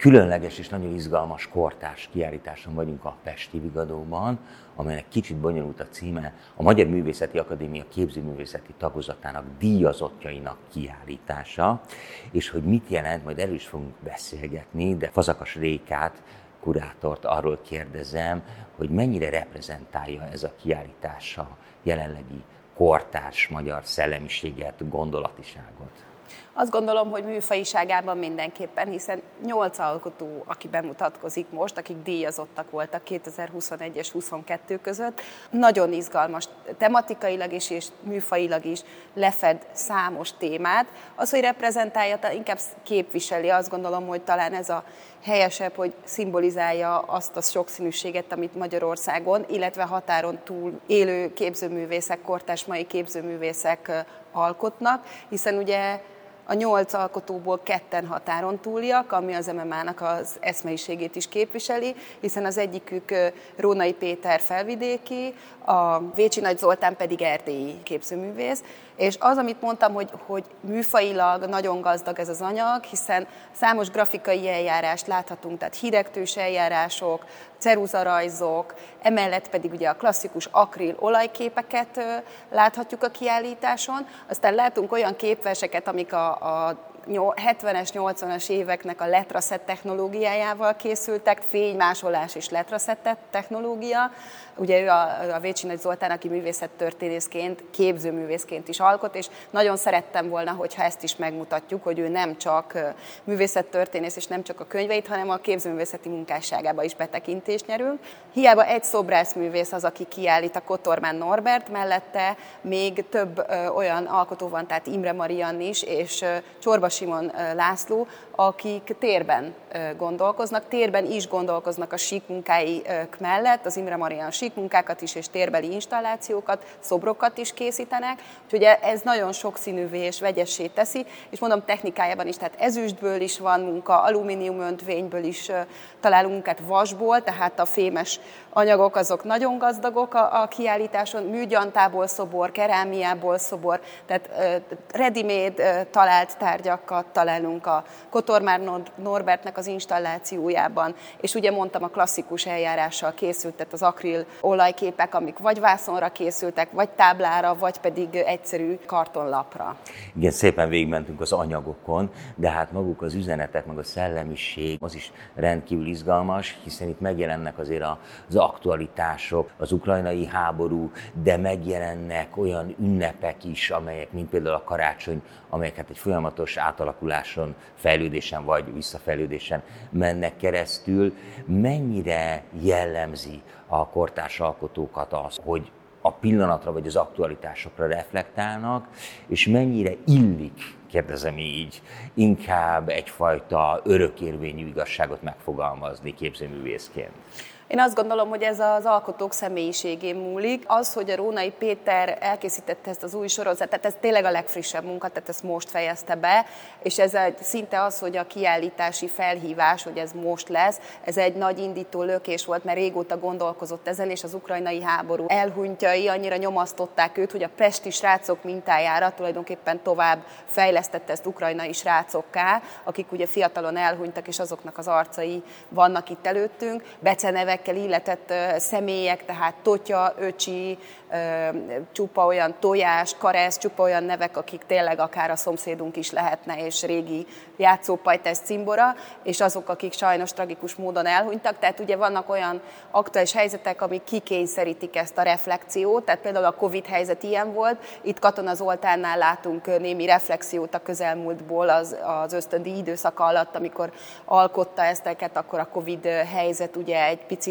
különleges és nagyon izgalmas kortárs kiállításon vagyunk a Pesti Vigadóban, amelynek kicsit bonyolult a címe, a Magyar Művészeti Akadémia képzőművészeti tagozatának díjazottjainak kiállítása, és hogy mit jelent, majd erről is fogunk beszélgetni, de Fazakas Rékát, kurátort arról kérdezem, hogy mennyire reprezentálja ez a kiállítása jelenlegi kortárs magyar szellemiséget, gondolatiságot. Azt gondolom, hogy műfajiságában mindenképpen, hiszen nyolc alkotó, aki bemutatkozik most, akik díjazottak voltak 2021 és 22 között, nagyon izgalmas tematikailag is és műfajilag is lefed számos témát. Az, hogy reprezentálja, inkább képviseli, azt gondolom, hogy talán ez a helyesebb, hogy szimbolizálja azt a sokszínűséget, amit Magyarországon, illetve határon túl élő képzőművészek, kortás mai képzőművészek alkotnak, hiszen ugye a nyolc alkotóból ketten határon túliak, ami az MMA-nak az eszmeiségét is képviseli, hiszen az egyikük Rónai Péter felvidéki, a Vécsi Nagy Zoltán pedig erdélyi képzőművész, és az, amit mondtam, hogy, hogy műfailag nagyon gazdag ez az anyag, hiszen számos grafikai eljárást láthatunk, tehát hidegtős eljárások, ceruzarajzok, emellett pedig ugye a klasszikus akril olajképeket láthatjuk a kiállításon. Aztán látunk olyan képverseket, amik a, a 70-es, 80-as éveknek a letraszett technológiájával készültek, fénymásolás és letraszett technológia. Ugye ő a, a Vécsi Nagy Zoltán, aki művészettörténészként, képzőművészként is alkot, és nagyon szerettem volna, hogyha ezt is megmutatjuk, hogy ő nem csak művészettörténész, és nem csak a könyveit, hanem a képzőművészeti munkásságába is betekintést nyerünk. Hiába egy szobrászművész az, aki kiállít a Kotormán Norbert, mellette még több ö, olyan alkotó van, tehát Imre Marian is, és ö, Csorba Simon László, akik térben gondolkoznak, térben is gondolkoznak a síkmunkáik mellett, az Imre Marian síkmunkákat is és térbeli installációkat, szobrokat is készítenek, úgyhogy ez nagyon sokszínűvé és vegyessé teszi, és mondom technikájában is, tehát ezüstből is van munka, alumínium öntvényből is találunk munkát, vasból, tehát a fémes anyagok azok nagyon gazdagok a, a kiállításon, műgyantából szobor, kerámiából szobor, tehát ready-made talált tárgyakat találunk a Kotormár Norbertnek az installációjában, és ugye mondtam, a klasszikus eljárással készültet az akril olajképek, amik vagy vászonra készültek, vagy táblára, vagy pedig egyszerű kartonlapra. Igen, szépen végigmentünk az anyagokon, de hát maguk az üzenetek, meg a szellemiség, az is rendkívül izgalmas, hiszen itt megjelennek azért az aktualitások, az ukrajnai háború, de megjelennek olyan ünnepek is, amelyek, mint például a karácsony, amelyeket egy folyamatos átalakuláson, fejlődésen vagy visszafejlődésen mennek keresztül. Mennyire jellemzi a kortárs alkotókat az, hogy a pillanatra vagy az aktualitásokra reflektálnak, és mennyire illik, kérdezem így, inkább egyfajta örökérvényű igazságot megfogalmazni képzőművészként. Én azt gondolom, hogy ez az alkotók személyiségén múlik. Az, hogy a Rónai Péter elkészítette ezt az új sorozatot, ez tényleg a legfrissebb munka, tehát ezt most fejezte be, és ez egy, szinte az, hogy a kiállítási felhívás, hogy ez most lesz, ez egy nagy indító lökés volt, mert régóta gondolkozott ezen, és az ukrajnai háború elhunytjai annyira nyomasztották őt, hogy a pesti srácok mintájára tulajdonképpen tovább fejlesztette ezt ukrajnai srácokká, akik ugye fiatalon elhunytak, és azoknak az arcai vannak itt előttünk. Becenevek nevekkel illetett személyek, tehát Totya, Öcsi, csupa olyan tojás, karesz, csupa olyan nevek, akik tényleg akár a szomszédunk is lehetne, és régi játszópajtás cimbora, és azok, akik sajnos tragikus módon elhunytak. Tehát ugye vannak olyan aktuális helyzetek, amik kikényszerítik ezt a reflexiót, tehát például a Covid helyzet ilyen volt. Itt Katona Zoltánnál látunk némi reflexiót a közelmúltból az, az ösztöndi időszaka alatt, amikor alkotta ezteket, akkor a Covid helyzet ugye egy picit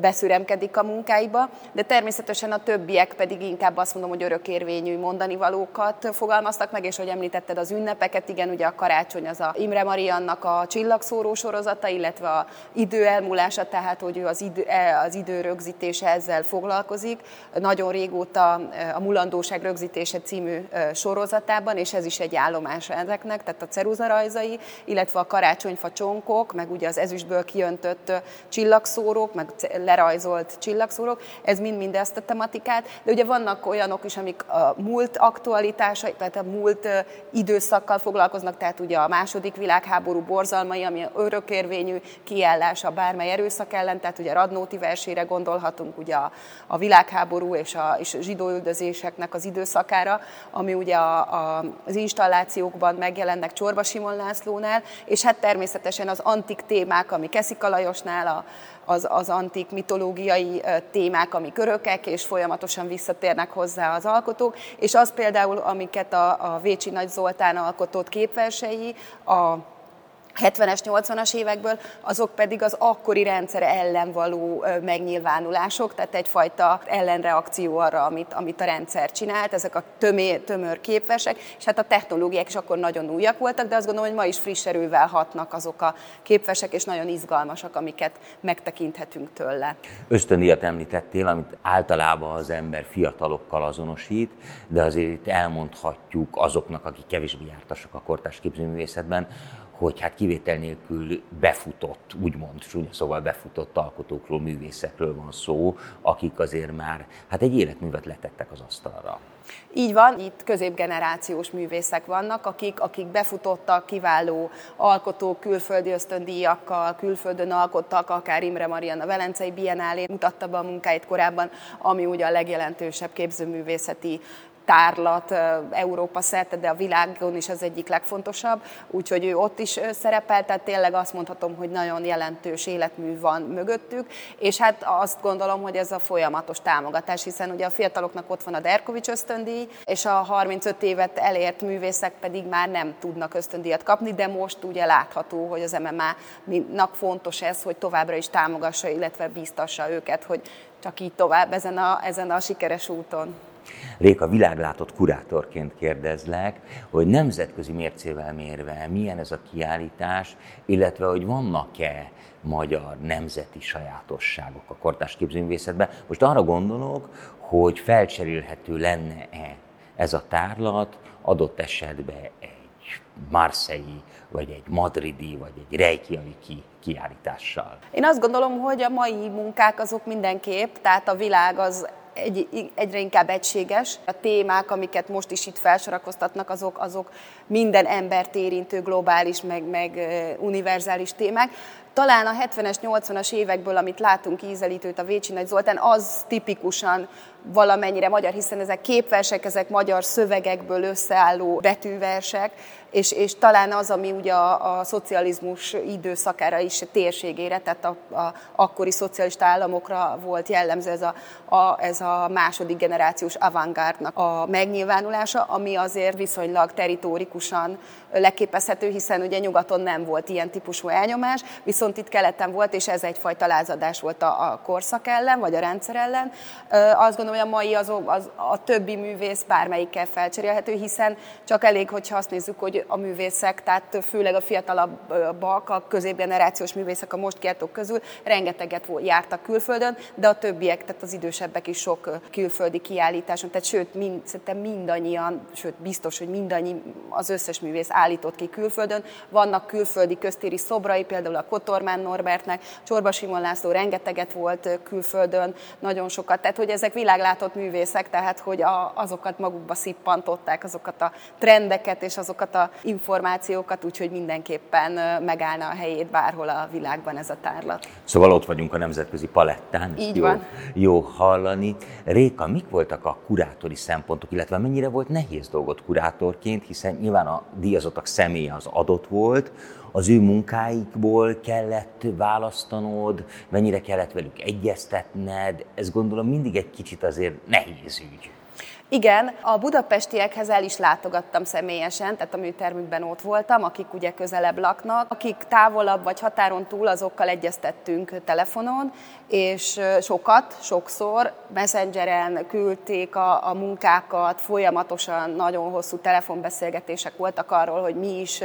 beszüremkedik a munkáiba, de természetesen a többiek pedig inkább azt mondom, hogy örökérvényű mondani valókat fogalmaztak meg, és hogy említetted az ünnepeket, igen, ugye a karácsony az a Imre Mariannak a csillagszóró sorozata, illetve a idő elmúlása, tehát hogy ő az idő, e, az idő rögzítése ezzel foglalkozik. Nagyon régóta a Mulandóság rögzítése című sorozatában, és ez is egy állomás ezeknek, tehát a ceruzarajzai, illetve a karácsonyfa csonkok, meg ugye az ezüstből kiöntött csillagszóró, csillagszórók, meg lerajzolt csillagszórók, ez mind-mind ezt a tematikát, de ugye vannak olyanok is, amik a múlt aktualitása, tehát a múlt időszakkal foglalkoznak, tehát ugye a második világháború borzalmai, ami örökérvényű kiállása bármely erőszak ellen, tehát ugye Radnóti versére gondolhatunk, ugye a, a világháború és a, és zsidóüldözéseknek az időszakára, ami ugye a, a, az installációkban megjelennek Csorba Simon Lászlónál, és hát természetesen az antik témák, ami Keszik Lajosnál, a, az, az antik mitológiai témák, ami körökek, és folyamatosan visszatérnek hozzá az alkotók, és az például, amiket a, a Vécsi Nagy Zoltán alkotott képversei, a 70-es, 80-as évekből, azok pedig az akkori rendszer ellen való megnyilvánulások, tehát egyfajta ellenreakció arra, amit, amit a rendszer csinált, ezek a tömé, tömör képvesek, és hát a technológiák is akkor nagyon újak voltak, de azt gondolom, hogy ma is friss erővel hatnak azok a képvesek, és nagyon izgalmasak, amiket megtekinthetünk tőle. Ösztöndíjat említettél, amit általában az ember fiatalokkal azonosít, de azért itt elmondhatjuk azoknak, akik kevésbé jártasak a kortás képzőművészetben, hogy hát kivétel nélkül befutott, úgymond csúnya szóval befutott alkotókról, művészekről van szó, akik azért már hát egy életművet letettek az asztalra. Így van, itt középgenerációs művészek vannak, akik, akik befutottak, kiváló alkotók, külföldi ösztöndíjakkal, külföldön alkottak, akár Imre Marian a Velencei Biennálén mutatta be a munkáit korábban, ami ugye a legjelentősebb képzőművészeti tárlat Európa szerte, de a világon is az egyik legfontosabb, úgyhogy ő ott is szerepel, tehát tényleg azt mondhatom, hogy nagyon jelentős életmű van mögöttük, és hát azt gondolom, hogy ez a folyamatos támogatás, hiszen ugye a fiataloknak ott van a Derkovics ösztöndíj, és a 35 évet elért művészek pedig már nem tudnak ösztöndíjat kapni, de most ugye látható, hogy az MMA-nak fontos ez, hogy továbbra is támogassa, illetve bíztassa őket, hogy csak így tovább ezen a, ezen a sikeres úton. Réka, világlátott kurátorként kérdezlek, hogy nemzetközi mércével mérve milyen ez a kiállítás, illetve hogy vannak-e magyar nemzeti sajátosságok a kortás képzőművészetben. Most arra gondolok, hogy felcserélhető lenne-e ez a tárlat adott esetben egy Marseille, vagy egy madridi, vagy egy Reykjaviki kiállítással? Én azt gondolom, hogy a mai munkák azok mindenképp, tehát a világ az egy, egyre inkább egységes. A témák, amiket most is itt felsorakoztatnak, azok, azok minden embert érintő globális, meg, meg univerzális témák. Talán a 70-es, 80-as évekből, amit látunk ízelítőt a Vécsi Nagy Zoltán, az tipikusan valamennyire magyar, hiszen ezek képversek, ezek magyar szövegekből összeálló betűversek, és, és talán az, ami ugye a, a szocializmus időszakára is térségére, tehát a, a akkori szocialista államokra volt jellemző ez a, a, ez a második generációs avantgárdnak a megnyilvánulása, ami azért viszonylag teritórikusan leképezhető, hiszen ugye nyugaton nem volt ilyen típusú elnyomás, viszont itt keleten volt, és ez egyfajta lázadás volt a, a korszak ellen, vagy a rendszer ellen. Azt gondolom, hogy a mai az, az, a többi művész bármelyikkel felcserélhető, hiszen csak elég, hogyha azt nézzük, hogy a művészek, tehát főleg a fiatalabbak, a középgenerációs művészek a most kiáltók közül rengeteget jártak külföldön, de a többiek, tehát az idősebbek is sok külföldi kiállításon, tehát sőt, mind, szerintem mindannyian, sőt biztos, hogy mindannyi az összes művész állított ki külföldön. Vannak külföldi köztéri szobrai, például a Kotormán Norbertnek, Csorba Simon László rengeteget volt külföldön, nagyon sokat. Tehát, hogy ezek világlátott művészek, tehát, hogy a, azokat magukba szippantották, azokat a trendeket és azokat a információkat, úgyhogy mindenképpen megállna a helyét bárhol a világban ez a tárlat. Szóval ott vagyunk a nemzetközi palettán. Így jó, van. Jó hallani. Réka, mik voltak a kurátori szempontok, illetve mennyire volt nehéz dolgot kurátorként, hiszen nyilván a díjazottak személye az adott volt, az ő munkáikból kellett választanod, mennyire kellett velük egyeztetned, ez gondolom mindig egy kicsit azért nehéz ügy. Igen, a budapestiekhez el is látogattam személyesen, tehát a műtermükben ott voltam, akik ugye közelebb laknak, akik távolabb vagy határon túl, azokkal egyeztettünk telefonon, és sokat, sokszor messengeren küldték a, a munkákat, folyamatosan nagyon hosszú telefonbeszélgetések voltak arról, hogy mi is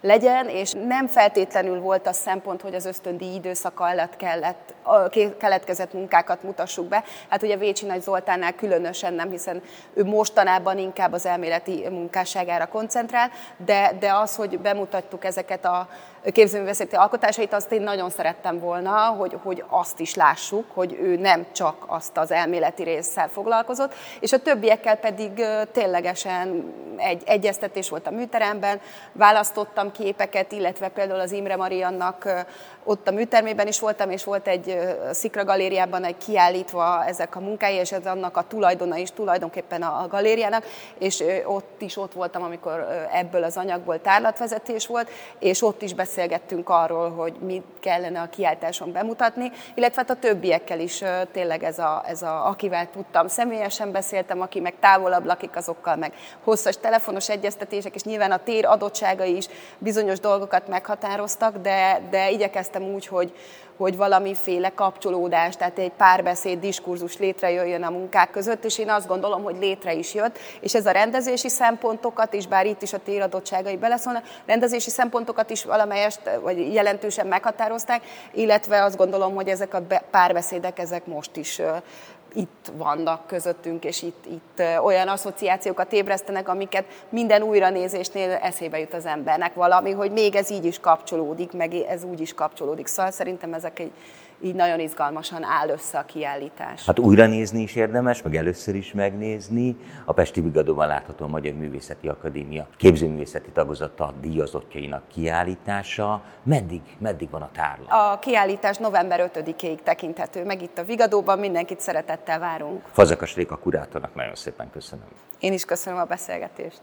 legyen, és nem feltétlenül volt az szempont, hogy az ösztöndi időszak alatt kellett, keletkezett munkákat mutassuk be. Hát ugye Vécsi Nagy Zoltánnál különösen nem, hiszen ő mostanában inkább az elméleti munkásságára koncentrál, de, de az, hogy bemutattuk ezeket a képzőművészeti alkotásait, azt én nagyon szerettem volna, hogy, hogy azt is lássuk, hogy ő nem csak azt az elméleti résszel foglalkozott, és a többiekkel pedig ténylegesen egy egyeztetés volt a műteremben, választottam képeket, illetve például az Imre Mariannak ott a műtermében is voltam, és volt egy Szikra galériában egy kiállítva ezek a munkái, és ez annak a tulajdona is tulajdonképpen a galériának, és ott is ott voltam, amikor ebből az anyagból tárlatvezetés volt, és ott is beszélgettünk arról, hogy mit kellene a kiállításon bemutatni, illetve hát a többiekkel is tényleg ez a, ez a, akivel tudtam, személyesen beszéltem, aki meg távolabb lakik, azokkal meg hosszas telefonos egyeztetések, és nyilván a tér adottságai is bizonyos dolgokat meghatároztak, de, de igyekeztem úgy, hogy, hogy valamiféle kapcsolódás, tehát egy párbeszéd, diskurzus létrejöjjön a munkák között, és én azt gondolom, hogy létre is jött, és ez a rendezési szempontokat is, bár itt is a téradottságai beleszólnak, rendezési szempontokat is valamelyest, vagy jelentősen meghatározták, illetve azt gondolom, hogy ezek a párbeszédek, ezek most is itt vannak közöttünk, és itt, itt olyan asszociációkat ébresztenek, amiket minden újranézésnél eszébe jut az embernek valami, hogy még ez így is kapcsolódik, meg ez úgy is kapcsolódik. Szóval szerintem ezek egy, így nagyon izgalmasan áll össze a kiállítás. Hát újra nézni is érdemes, meg először is megnézni. A Pesti Bigadóban látható a Magyar Művészeti Akadémia képzőművészeti tagozata díjazottjainak kiállítása. Meddig, meddig van a tárlat? A kiállítás november 5-ig tekinthető meg itt a Vigadóban, mindenkit szeretettel várunk. Fazekas Réka kurátornak nagyon szépen köszönöm. Én is köszönöm a beszélgetést.